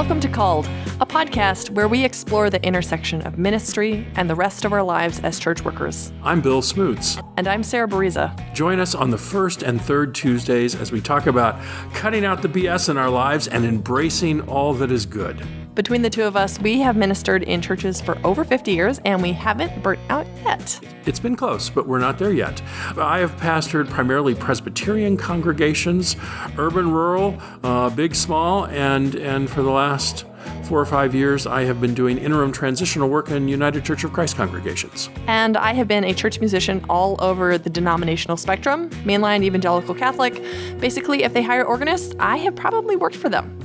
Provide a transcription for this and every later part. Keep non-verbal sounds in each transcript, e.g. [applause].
Welcome to Called, a podcast where we explore the intersection of ministry and the rest of our lives as church workers. I'm Bill Smoots. And I'm Sarah Bereza. Join us on the first and third Tuesdays as we talk about cutting out the BS in our lives and embracing all that is good. Between the two of us, we have ministered in churches for over 50 years and we haven't burnt out yet. It's been close, but we're not there yet. I have pastored primarily Presbyterian congregations, urban, rural, uh, big, small, and, and for the last four or five years, I have been doing interim transitional work in United Church of Christ congregations. And I have been a church musician all over the denominational spectrum mainline, evangelical, Catholic. Basically, if they hire organists, I have probably worked for them.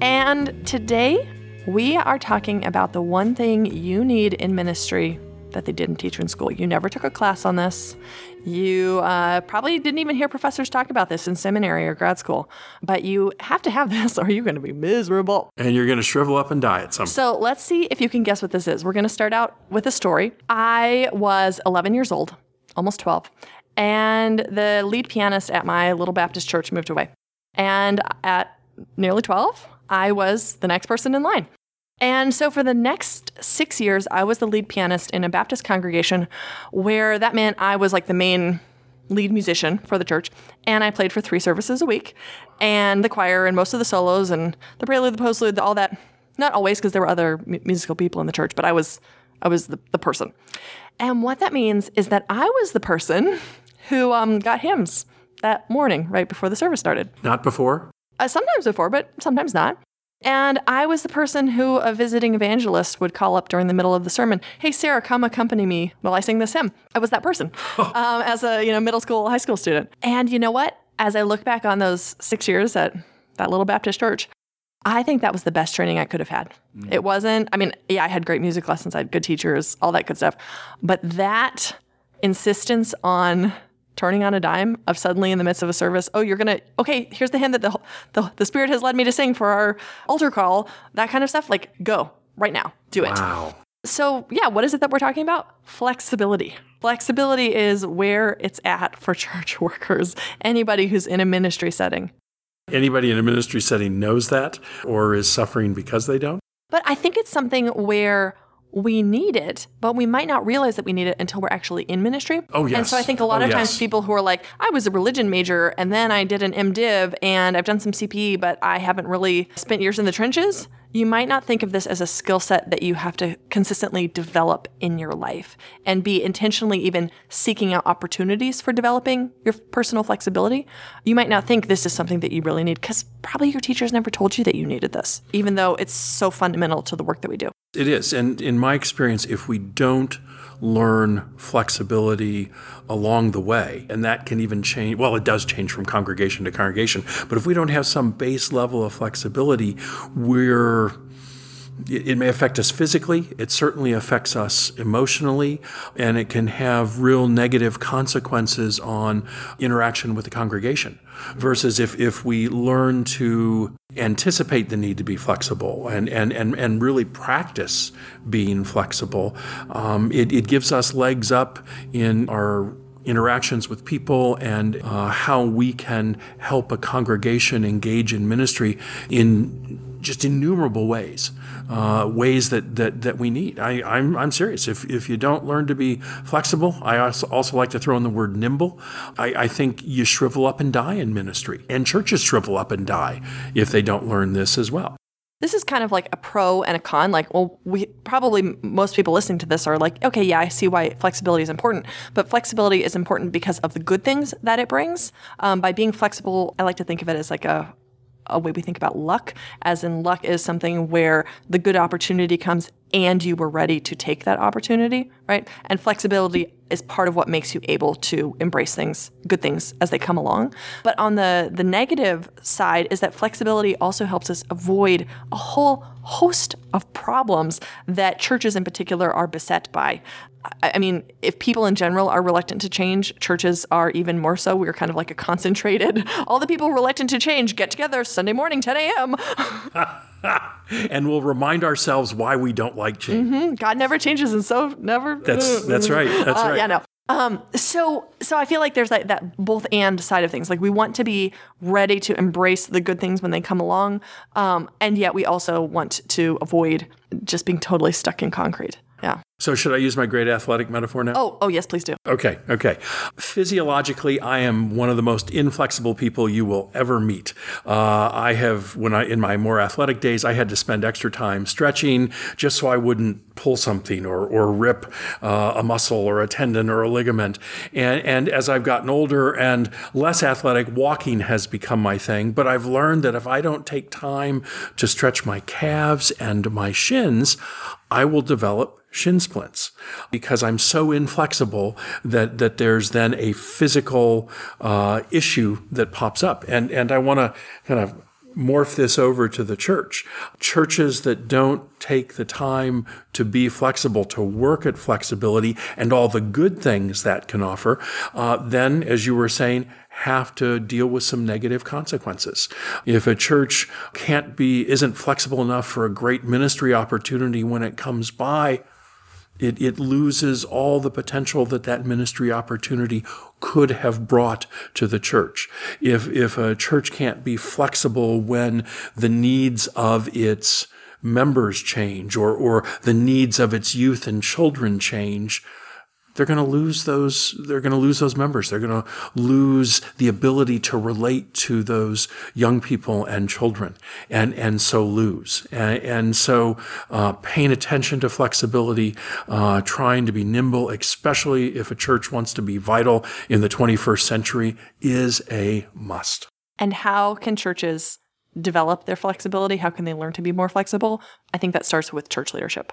And today, we are talking about the one thing you need in ministry that they didn't teach you in school. You never took a class on this. You uh, probably didn't even hear professors talk about this in seminary or grad school, but you have to have this [laughs] or you're going to be miserable. And you're going to shrivel up and die at some So let's see if you can guess what this is. We're going to start out with a story. I was 11 years old, almost 12, and the lead pianist at my little Baptist church moved away. And at nearly 12, I was the next person in line. And so for the next six years, I was the lead pianist in a Baptist congregation where that meant I was like the main lead musician for the church. And I played for three services a week and the choir and most of the solos and the prelude, the postlude, all that. Not always because there were other mu- musical people in the church, but I was, I was the, the person. And what that means is that I was the person who um, got hymns that morning right before the service started. Not before? Uh, sometimes before, but sometimes not. And I was the person who a visiting evangelist would call up during the middle of the sermon. Hey, Sarah, come accompany me while I sing this hymn. I was that person [laughs] um, as a you know middle school, high school student. And you know what? As I look back on those six years at that little Baptist church, I think that was the best training I could have had. Mm. It wasn't. I mean, yeah, I had great music lessons. I had good teachers, all that good stuff. But that insistence on turning on a dime of suddenly in the midst of a service, oh, you're gonna okay, here's the hymn that the, the the Spirit has led me to sing for our altar call, that kind of stuff. Like, go right now, do it. Wow. So yeah, what is it that we're talking about? Flexibility. Flexibility is where it's at for [laughs] church workers, anybody who's in a ministry setting. Anybody in a ministry setting knows that or is suffering because they don't? But I think it's something where we need it, but we might not realize that we need it until we're actually in ministry. Oh, yes. And so I think a lot oh, of yes. times people who are like, I was a religion major and then I did an MDiv and I've done some CPE, but I haven't really spent years in the trenches. You might not think of this as a skill set that you have to consistently develop in your life and be intentionally even seeking out opportunities for developing your personal flexibility. You might not think this is something that you really need because probably your teachers never told you that you needed this, even though it's so fundamental to the work that we do. It is. And in my experience, if we don't learn flexibility along the way, and that can even change, well, it does change from congregation to congregation, but if we don't have some base level of flexibility, we're it may affect us physically, it certainly affects us emotionally, and it can have real negative consequences on interaction with the congregation. Versus if, if we learn to anticipate the need to be flexible and, and, and, and really practice being flexible, um, it, it gives us legs up in our interactions with people and uh, how we can help a congregation engage in ministry in just innumerable ways, uh, ways that, that, that we need. I, I'm, I'm serious. If, if you don't learn to be flexible, I also, also like to throw in the word nimble. I, I think you shrivel up and die in ministry, and churches shrivel up and die if they don't learn this as well. This is kind of like a pro and a con. Like, well, we probably most people listening to this are like, okay, yeah, I see why flexibility is important. But flexibility is important because of the good things that it brings. Um, by being flexible, I like to think of it as like a a way we think about luck, as in luck is something where the good opportunity comes and you were ready to take that opportunity, right? And flexibility is part of what makes you able to embrace things, good things as they come along. But on the the negative side is that flexibility also helps us avoid a whole host of problems that churches in particular are beset by. I mean, if people in general are reluctant to change, churches are even more so. We're kind of like a concentrated, [laughs] all the people reluctant to change get together Sunday morning, 10 a.m. [laughs] and we'll remind ourselves why we don't like change. Mm-hmm. God never changes, and so never. That's [laughs] that's right. That's uh, right. Yeah, no. Um, so so I feel like there's like that both and side of things. Like we want to be ready to embrace the good things when they come along, um, and yet we also want to avoid just being totally stuck in concrete. Yeah. So, should I use my great athletic metaphor now? Oh, oh yes, please do. Okay, okay. Physiologically, I am one of the most inflexible people you will ever meet. Uh, I have, when I in my more athletic days, I had to spend extra time stretching just so I wouldn't pull something or or rip uh, a muscle or a tendon or a ligament. And and as I've gotten older and less athletic, walking has become my thing. But I've learned that if I don't take time to stretch my calves and my shins, I will develop shin because I'm so inflexible that that there's then a physical uh, issue that pops up, and and I want to kind of morph this over to the church. Churches that don't take the time to be flexible, to work at flexibility and all the good things that can offer, uh, then, as you were saying, have to deal with some negative consequences. If a church can't be, isn't flexible enough for a great ministry opportunity when it comes by, it, it loses all the potential that that ministry opportunity could have brought to the church. If, if a church can't be flexible when the needs of its members change or, or the needs of its youth and children change, they're going to lose those they're going to lose those members. They're going to lose the ability to relate to those young people and children and and so lose. And, and so uh, paying attention to flexibility uh, trying to be nimble especially if a church wants to be vital in the 21st century is a must. And how can churches develop their flexibility? How can they learn to be more flexible? I think that starts with church leadership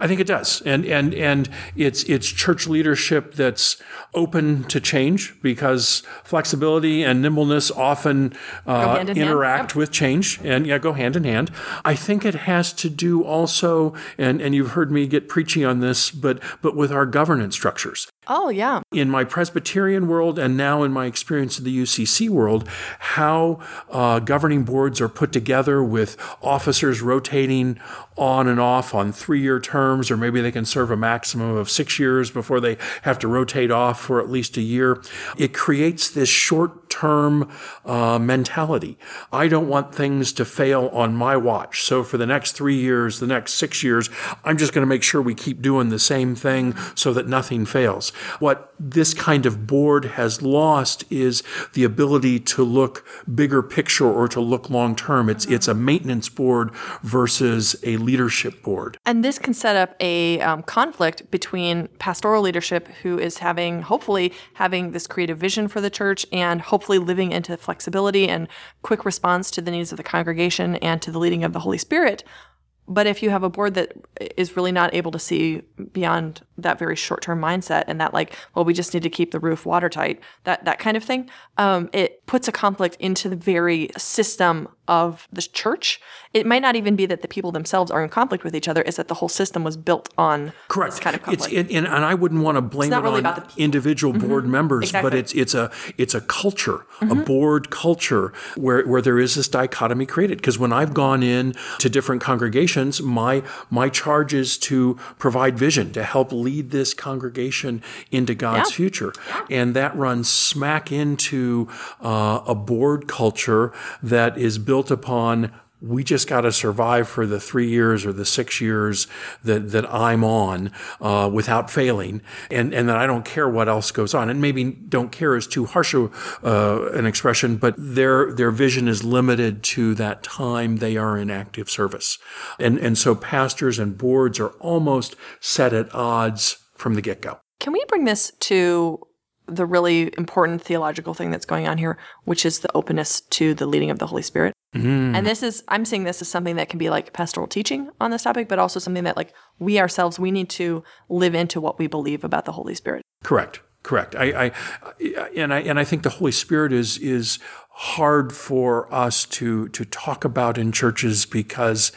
I think it does, and and and it's it's church leadership that's open to change because flexibility and nimbleness often uh, interact yep. with change, and yeah, go hand in hand. I think it has to do also, and and you've heard me get preachy on this, but but with our governance structures. Oh, yeah. In my Presbyterian world and now in my experience in the UCC world, how uh, governing boards are put together with officers rotating on and off on three year terms, or maybe they can serve a maximum of six years before they have to rotate off for at least a year. It creates this short term uh, mentality. I don't want things to fail on my watch. So for the next three years, the next six years, I'm just going to make sure we keep doing the same thing so that nothing fails. What this kind of board has lost is the ability to look bigger picture or to look long term. It's it's a maintenance board versus a leadership board. And this can set up a um, conflict between pastoral leadership, who is having hopefully having this creative vision for the church and living into flexibility and quick response to the needs of the congregation and to the leading of the Holy Spirit. But if you have a board that is really not able to see beyond that very short-term mindset and that like, well, we just need to keep the roof watertight, that that kind of thing, um, it puts a conflict into the very system of the church. It might not even be that the people themselves are in conflict with each other; is that the whole system was built on correct this kind of conflict. It's, and, and I wouldn't want to blame it really on individual mm-hmm. board members, exactly. but it's it's a it's a culture, mm-hmm. a board culture where where there is this dichotomy created. Because when I've gone in to different congregations, my my charge is to provide vision to help lead this congregation into God's yeah. future, and that runs smack into uh, a board culture that is built upon we just got to survive for the three years or the six years that, that I'm on uh, without failing, and, and that I don't care what else goes on. And maybe don't care is too harsh a, uh, an expression, but their their vision is limited to that time they are in active service, and and so pastors and boards are almost set at odds from the get go. Can we bring this to the really important theological thing that's going on here, which is the openness to the leading of the Holy Spirit. Mm. And this is, I'm seeing this as something that can be like pastoral teaching on this topic, but also something that like we ourselves, we need to live into what we believe about the Holy Spirit. Correct. Correct. I, I and I and I think the Holy Spirit is is hard for us to to talk about in churches because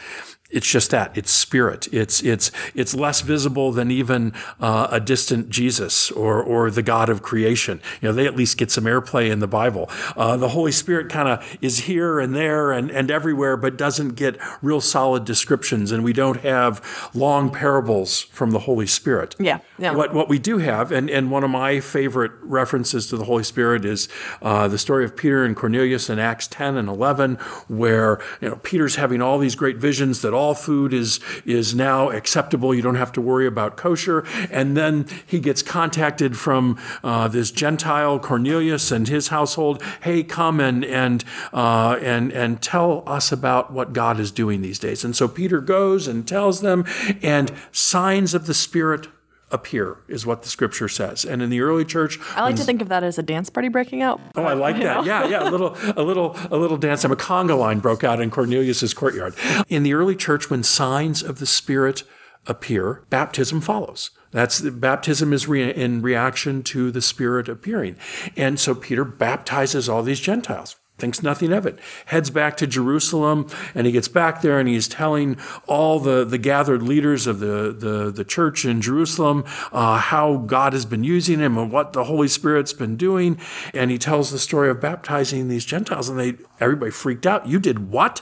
it's just that it's spirit. It's it's it's less visible than even uh, a distant Jesus or or the God of creation. You know, they at least get some airplay in the Bible. Uh, the Holy Spirit kind of is here and there and and everywhere, but doesn't get real solid descriptions, and we don't have long parables from the Holy Spirit. Yeah, yeah. What what we do have, and and one of my favorite references to the Holy Spirit is uh, the story of Peter and Cornelius in Acts ten and eleven, where you know Peter's having all these great visions that all food is is now acceptable. You don't have to worry about kosher. And then he gets contacted from uh, this Gentile Cornelius and his household. Hey, come and and uh, and and tell us about what God is doing these days. And so Peter goes and tells them, and signs of the Spirit appear, is what the scripture says. And in the early church, I like to think of that as a dance party breaking out. Oh, I like that. Yeah, yeah. A [laughs] little, a little, a little dance. I'm A conga line broke out in Cornelius's courtyard. In the early church, when signs of the Spirit appear, baptism follows. That's the baptism is re- in reaction to the Spirit appearing, and so Peter baptizes all these Gentiles thinks nothing of it, heads back to Jerusalem, and he gets back there and he's telling all the, the gathered leaders of the, the, the church in Jerusalem uh, how God has been using him and what the Holy Spirit's been doing. And he tells the story of baptizing these Gentiles, and they everybody freaked out. You did what?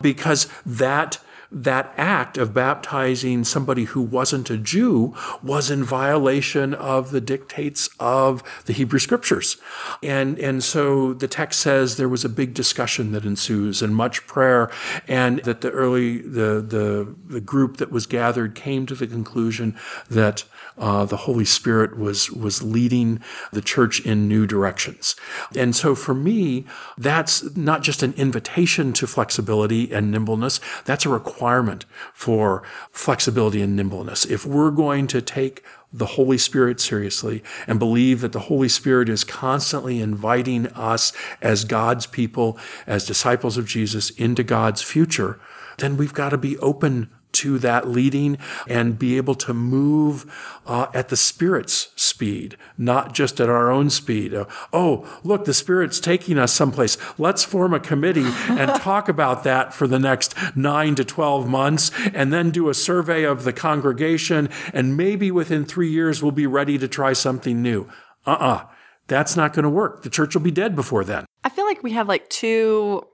Because that that act of baptizing somebody who wasn't a Jew was in violation of the dictates of the Hebrew scriptures. And, and so the text says there was a big discussion that ensues and much prayer, and that the early, the, the, the group that was gathered came to the conclusion that uh, the Holy Spirit was, was leading the church in new directions. And so for me, that's not just an invitation to flexibility and nimbleness, that's a requirement for flexibility and nimbleness. If we're going to take the Holy Spirit seriously and believe that the Holy Spirit is constantly inviting us as God's people, as disciples of Jesus into God's future, then we've got to be open to that leading and be able to move uh, at the Spirit's speed, not just at our own speed. Uh, oh, look, the Spirit's taking us someplace. Let's form a committee and [laughs] talk about that for the next nine to 12 months and then do a survey of the congregation. And maybe within three years, we'll be ready to try something new. Uh uh-uh. uh. That's not going to work. The church will be dead before then. I feel like we have like two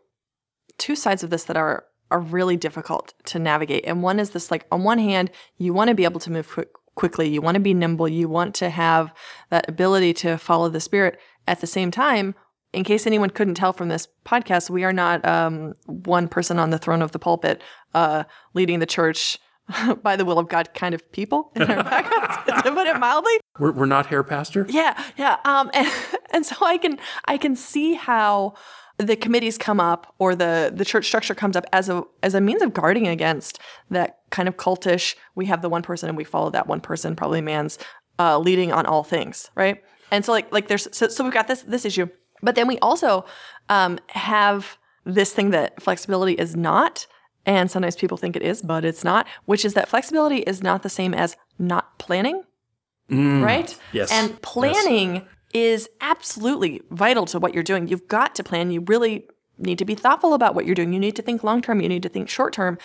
two sides of this that are are really difficult to navigate. And one is this like, on one hand, you want to be able to move quick, quickly, you want to be nimble, you want to have that ability to follow the spirit. At the same time, in case anyone couldn't tell from this podcast, we are not um, one person on the throne of the pulpit uh, leading the church [laughs] by the will of God kind of people in our [laughs] backgrounds, [laughs] to put it mildly. We're, we're not Herr Pastor. Yeah, yeah. Um, and, and so I can I can see how the committees come up or the the church structure comes up as a as a means of guarding against that kind of cultish we have the one person and we follow that one person probably man's uh, leading on all things right? And so like like there's so, so we've got this this issue. But then we also um, have this thing that flexibility is not and sometimes people think it is but it's not which is that flexibility is not the same as not planning mm, right? Yes. And planning yes is absolutely vital to what you're doing. You've got to plan. You really need to be thoughtful about what you're doing. You need to think long term, you need to think short term.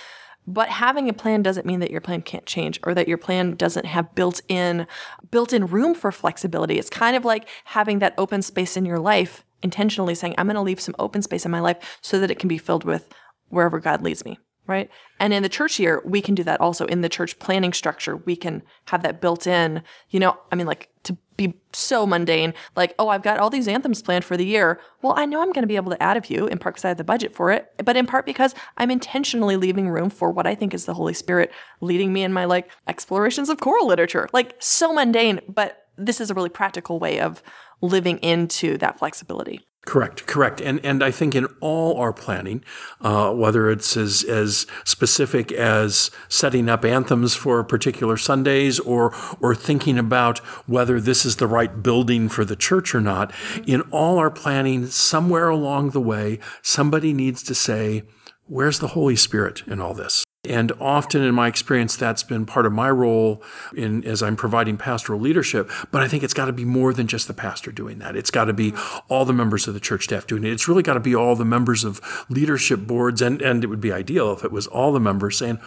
But having a plan doesn't mean that your plan can't change or that your plan doesn't have built-in built-in room for flexibility. It's kind of like having that open space in your life, intentionally saying, I'm going to leave some open space in my life so that it can be filled with wherever God leads me right? And in the church year, we can do that also in the church planning structure. We can have that built in, you know, I mean, like to be so mundane, like, oh, I've got all these anthems planned for the year. Well, I know I'm going to be able to add a few in part because I have the budget for it, but in part because I'm intentionally leaving room for what I think is the Holy Spirit leading me in my like explorations of choral literature. Like so mundane, but this is a really practical way of living into that flexibility. Correct, correct, and and I think in all our planning, uh, whether it's as as specific as setting up anthems for particular Sundays, or or thinking about whether this is the right building for the church or not, in all our planning, somewhere along the way, somebody needs to say, "Where's the Holy Spirit in all this?" And often in my experience, that's been part of my role in as I'm providing pastoral leadership. But I think it's got to be more than just the pastor doing that. It's got to be all the members of the church staff doing it. It's really got to be all the members of leadership boards. And, and it would be ideal if it was all the members saying,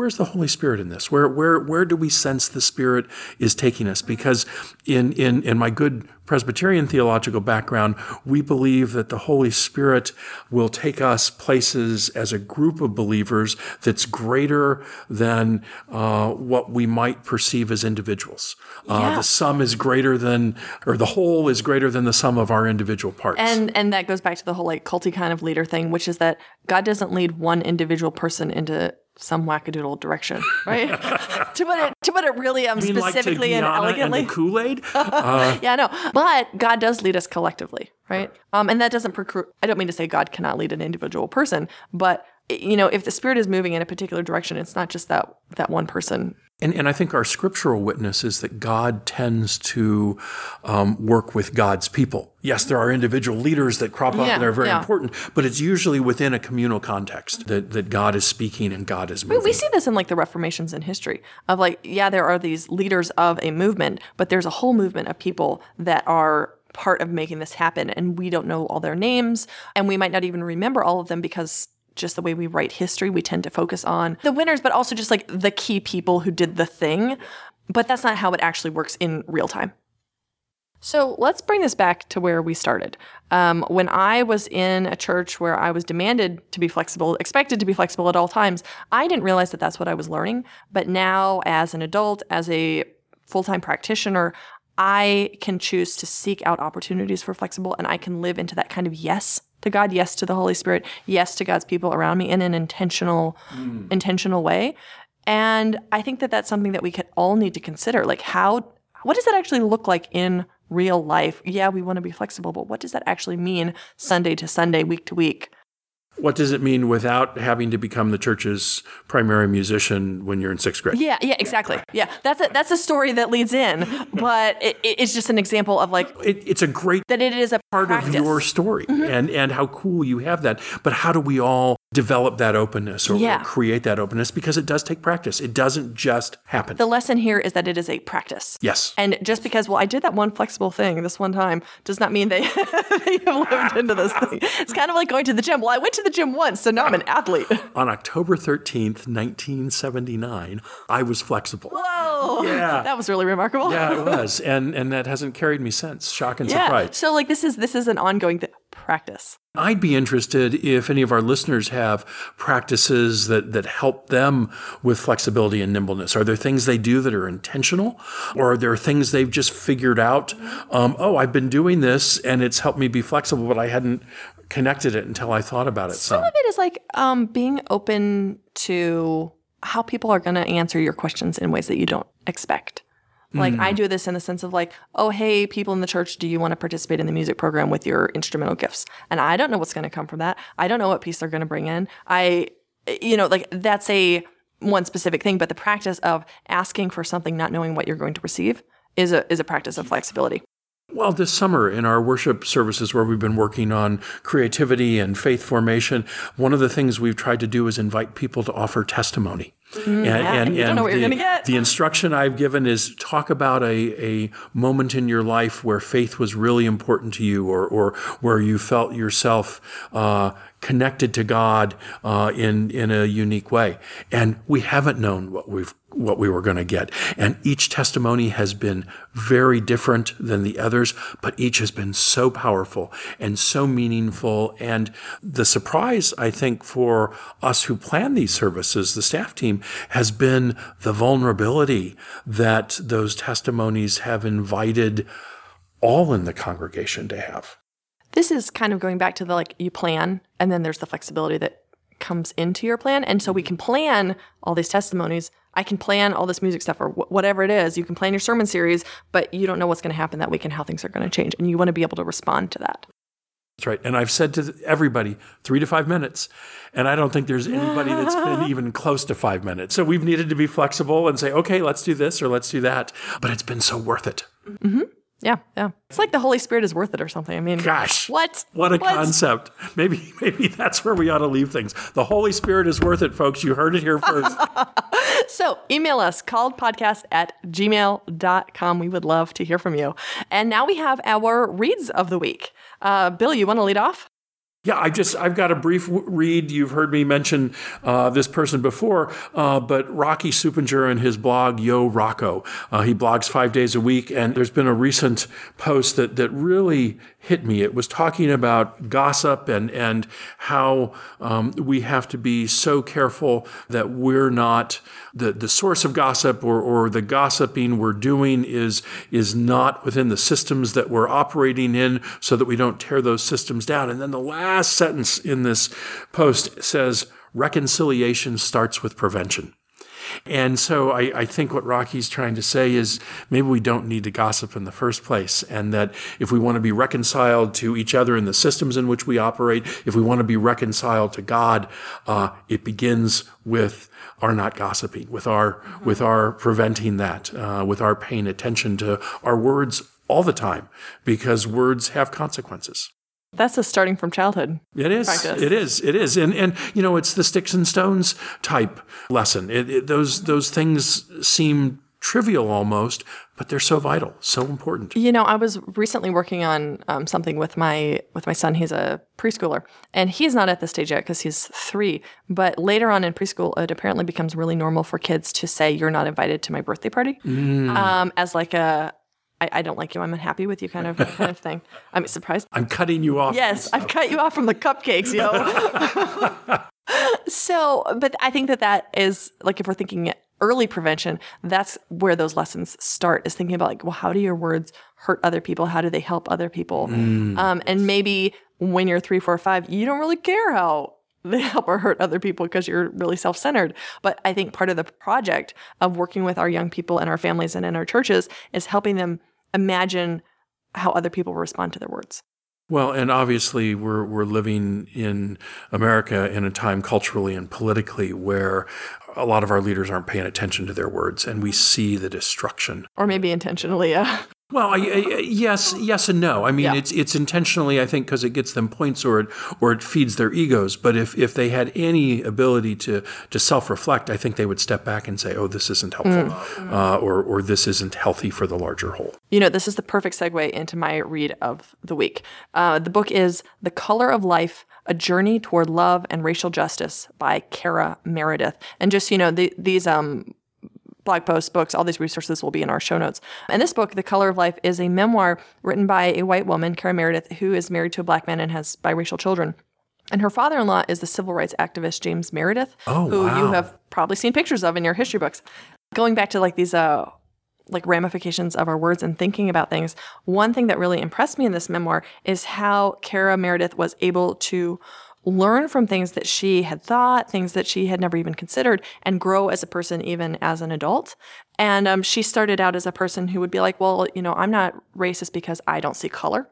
Where's the Holy Spirit in this? Where, where, where do we sense the Spirit is taking us? Because in, in, in my good Presbyterian theological background, we believe that the Holy Spirit will take us places as a group of believers that's greater than uh, what we might perceive as individuals. Uh, Yeah. The sum is greater than, or the whole is greater than the sum of our individual parts. And and that goes back to the whole like culty kind of leader thing, which is that God doesn't lead one individual person into some wackadoodle direction, [laughs] right? [laughs] to put it to put it really um mean, like specifically and elegantly. and the Kool-Aid. [laughs] yeah, no. But God does lead us collectively, right? Um, and that doesn't preclude. I don't mean to say God cannot lead an individual person, but you know, if the Spirit is moving in a particular direction, it's not just that that one person. And, and I think our scriptural witness is that God tends to um, work with God's people. Yes, there are individual leaders that crop up Yeah, and they're very yeah. important, but it's usually within a communal context that, that God is speaking and God is moving. We see this in like the Reformations in history of like, yeah, there are these leaders of a movement, but there's a whole movement of people that are part of making this happen, and we don't know all their names, and we might not even remember all of them because just the way we write history, we tend to focus on the winners, but also just like the key people who did the thing. But that's not how it actually works in real time. So let's bring this back to where we started. Um, when I was in a church where I was demanded to be flexible, expected to be flexible at all times, I didn't realize that that's what I was learning. But now, as an adult, as a full time practitioner, I can choose to seek out opportunities for flexible and I can live into that kind of yes to God, yes to the Holy Spirit, yes to God's people around me in an intentional, mm. intentional way. And I think that that's something that we could all need to consider. Like, how, what does that actually look like in real life? Yeah, we want to be flexible, but what does that actually mean Sunday to Sunday, week to week? What does it mean without having to become the church's primary musician when you're in sixth grade? Yeah, yeah, exactly. Yeah, that's a, that's a story that leads in, but it, it's just an example of like It, it's a great that it is a part practice. of your story mm-hmm. and, and how cool you have that. But how do we all develop that openness or, or create that openness? Because it does take practice. It doesn't just happen. The lesson here is that it is a practice. yes. And just because, well, I did that one flexible thing this one time does not mean they, [laughs] they have lived into this thing. It's kind of like going to the gym. Well, I went to the gym once, so now I'm an athlete. [laughs] On October 13th, 1979, I was flexible. Whoa. Yeah. That was really remarkable. Yeah, it [laughs] was. And and that hasn't carried me since. Shock and Yeah. surprise. So like this is this is an ongoing th- practice. I'd be interested if any of our listeners have practices that, that help them with flexibility and nimbleness. Are there things they do that are intentional? Or are there things they've just figured out? Um, oh, I've been doing this and it's helped me be flexible, but I hadn't connected it until I thought about it some. Some of it is like um, being open to how people are going to answer your questions in ways that you don't expect. Like I hmm. do this in the sense of like, oh hey, people in the church, do you want to participate in the music program with your instrumental gifts? And I don't know what's going to come from that. I don't know what piece they're going to bring in. I, you know, like that's a one specific thing, but the practice of asking for something, not knowing what you're going to receive, is a is a practice of flexibility. Well, this summer in our worship services where we've been working on creativity and faith formation, one of the things we've tried to do is invite people to offer testimony. and, and you don't know what you're the, the instruction I've given is talk about a, a moment in your life where faith was really important to you or, or where you felt yourself uh, connected to God uh, in, in a unique way. And we haven't known what we've what we were going to get. And each testimony has been very different than the others, but each has been so powerful and so meaningful. And the surprise, I think, for us who plan these services, the staff team, has been the vulnerability that those testimonies have invited all in the congregation to have. this is kind of going back to the like you plan and then there's the flexibility that comes into your plan and so we mm-hmm. can plan all these testimonies i can plan all this music stuff or wh- whatever it is you can plan your sermon series but you don't know what's going to happen that week and how things are going to change and you want to be able to respond to that That's right. And I've said to everybody, three to five minutes. And I don't think there's anybody that's been [laughs] even close to five minutes. So we've needed to be flexible and say, okay, let's do this or let's do that. But it's been so worth it. Mm-hmm. Yeah, yeah. It's like the Holy Spirit is worth it or something. I mean, Gosh. what? What a What? concept. Maybe [laughs] maybe that's where we ought to leave things. The Holy Spirit is worth it, folks. You heard it here first. [laughs] So email us, calledpodcast at gmail.com. We would love to hear from you. And now we have our reads of the week. Uh, Bill, you want to lead off? Yeah, I just I've got a brief read. You've heard me mention uh, this person before, uh, but Rocky Supinger and his blog Yo Rocco. Uh, he blogs five days a week, and there's been a recent post that that really hit me. It was talking about gossip and and how um, we have to be so careful that we're not the the source of gossip or or the gossiping we're doing is is not within the systems that we're operating in, so that we don't tear those systems down. And then the last sentence in this post says reconciliation starts with prevention. And so I, I, think what Rocky's trying to say is maybe we don't need to gossip in the first place. And that if we want to be reconciled to each other in the systems in which we operate, if we want to be reconciled to God, uh, it begins with our not gossiping, with our, with our preventing that, uh, with our paying attention to our words all the time, because words have consequences. That's a starting from childhood. It is. practice. It is. It is. And and you know, it's the sticks and stones type lesson. It, it, those those things seem trivial almost, but they're so vital, so important. You know, I was recently working on um, something with my with my son. He's a preschooler, and he's not at the stage yet because he's three. But later on in preschool, it apparently becomes really normal for kids to say, "You're not invited to my birthday party," um, as like a I, I don't like you. I'm unhappy with you, kind of kind of thing. [laughs] I'm surprised. I'm cutting you off. Yes, I've cut you off from the cupcakes, yo. [laughs] so, but I think that that is like if we're thinking early prevention, that's where those lessons start. Is thinking about like, well, how do your words hurt other people? How do they help other people? Um, and maybe when you're three, four, five, you don't really care how they help or hurt other people because you're really self-centered. But I think part of the project of working with our young people and our families and in our churches is helping them imagine how other people respond to their words. Well, and obviously we're we're living in America in a time culturally and politically where a lot of our leaders aren't paying attention to their words, and we see the destruction or maybe intentionally. Uh, Well, I, I, yes, yes, and no. I mean, Yeah. it's it's intentionally, I think, because it gets them points or it or it feeds their egos. But if if they had any ability to to self reflect, I think they would step back and say, "Oh, this isn't helpful," uh, or or this isn't healthy for the larger whole. you know, this is the perfect segue into my read of the week. Uh, the book is The Color of Life A Journey Toward Love and Racial Justice by Kara Meredith. And just, you know, the, these um, blog posts, books, all these resources will be in our show notes. And this book, The Color of Life, is a memoir written by a white woman, Kara Meredith, who is married to a black man and has biracial children. And her father in law is the civil rights activist James Meredith, Oh, who you have probably seen pictures of in your history books. Going back to like these uh, like ramifications of our words and thinking about things. One thing that really impressed me in this memoir is how Kara Meredith was able to learn from things that she had thought, things that she had never even considered, and grow as a person even as an adult. And um, she started out as a person who would be like, well, you know, I'm not racist because I don't see color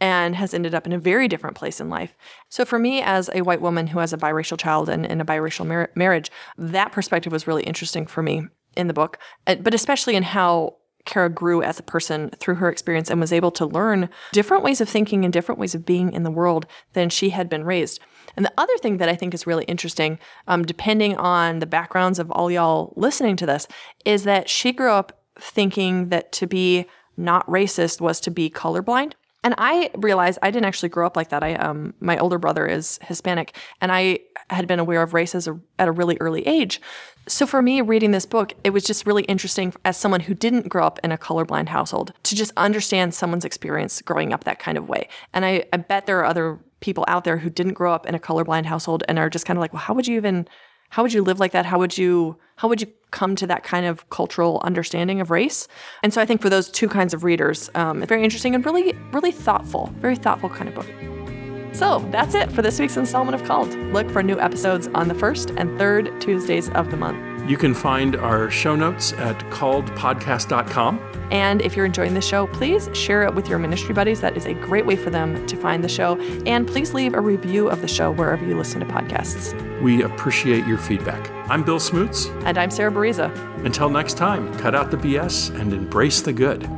and has ended up in a very different place in life. So for me, as a white woman who has a biracial child and in a biracial mar- marriage, that perspective was really interesting for me in the book, but especially in how Kara grew as a person through her experience and was able to learn different ways of thinking and different ways of being in the world than she had been raised. And the other thing that I think is really interesting, um, depending on the backgrounds of all y'all listening to this, is that she grew up thinking that to be not racist was to be colorblind. And I realized I didn't actually grow up like that. I um my older brother is Hispanic and I had been aware of race as a, at a really early age. So for me reading this book, it was just really interesting as someone who didn't grow up in a colorblind household to just understand someone's experience growing up that kind of way. And I, I bet there are other people out there who didn't grow up in a colorblind household and are just kind of like, well, how would you even how would you live like that? How would you how would you come to that kind of cultural understanding of race? And so I think for those two kinds of readers, um, it's very interesting and really really thoughtful, very thoughtful kind of book. So that's it for this week's installment of Called. Look for new episodes on the first and third Tuesdays of the month. You can find our show notes at calledpodcast.com. And if you're enjoying the show, please share it with your ministry buddies. That is a great way for them to find the show. And please leave a review of the show wherever you listen to podcasts. We appreciate your feedback. I'm Bill Smoots. And I'm Sarah Bereza. Until next time, cut out the BS and embrace the good.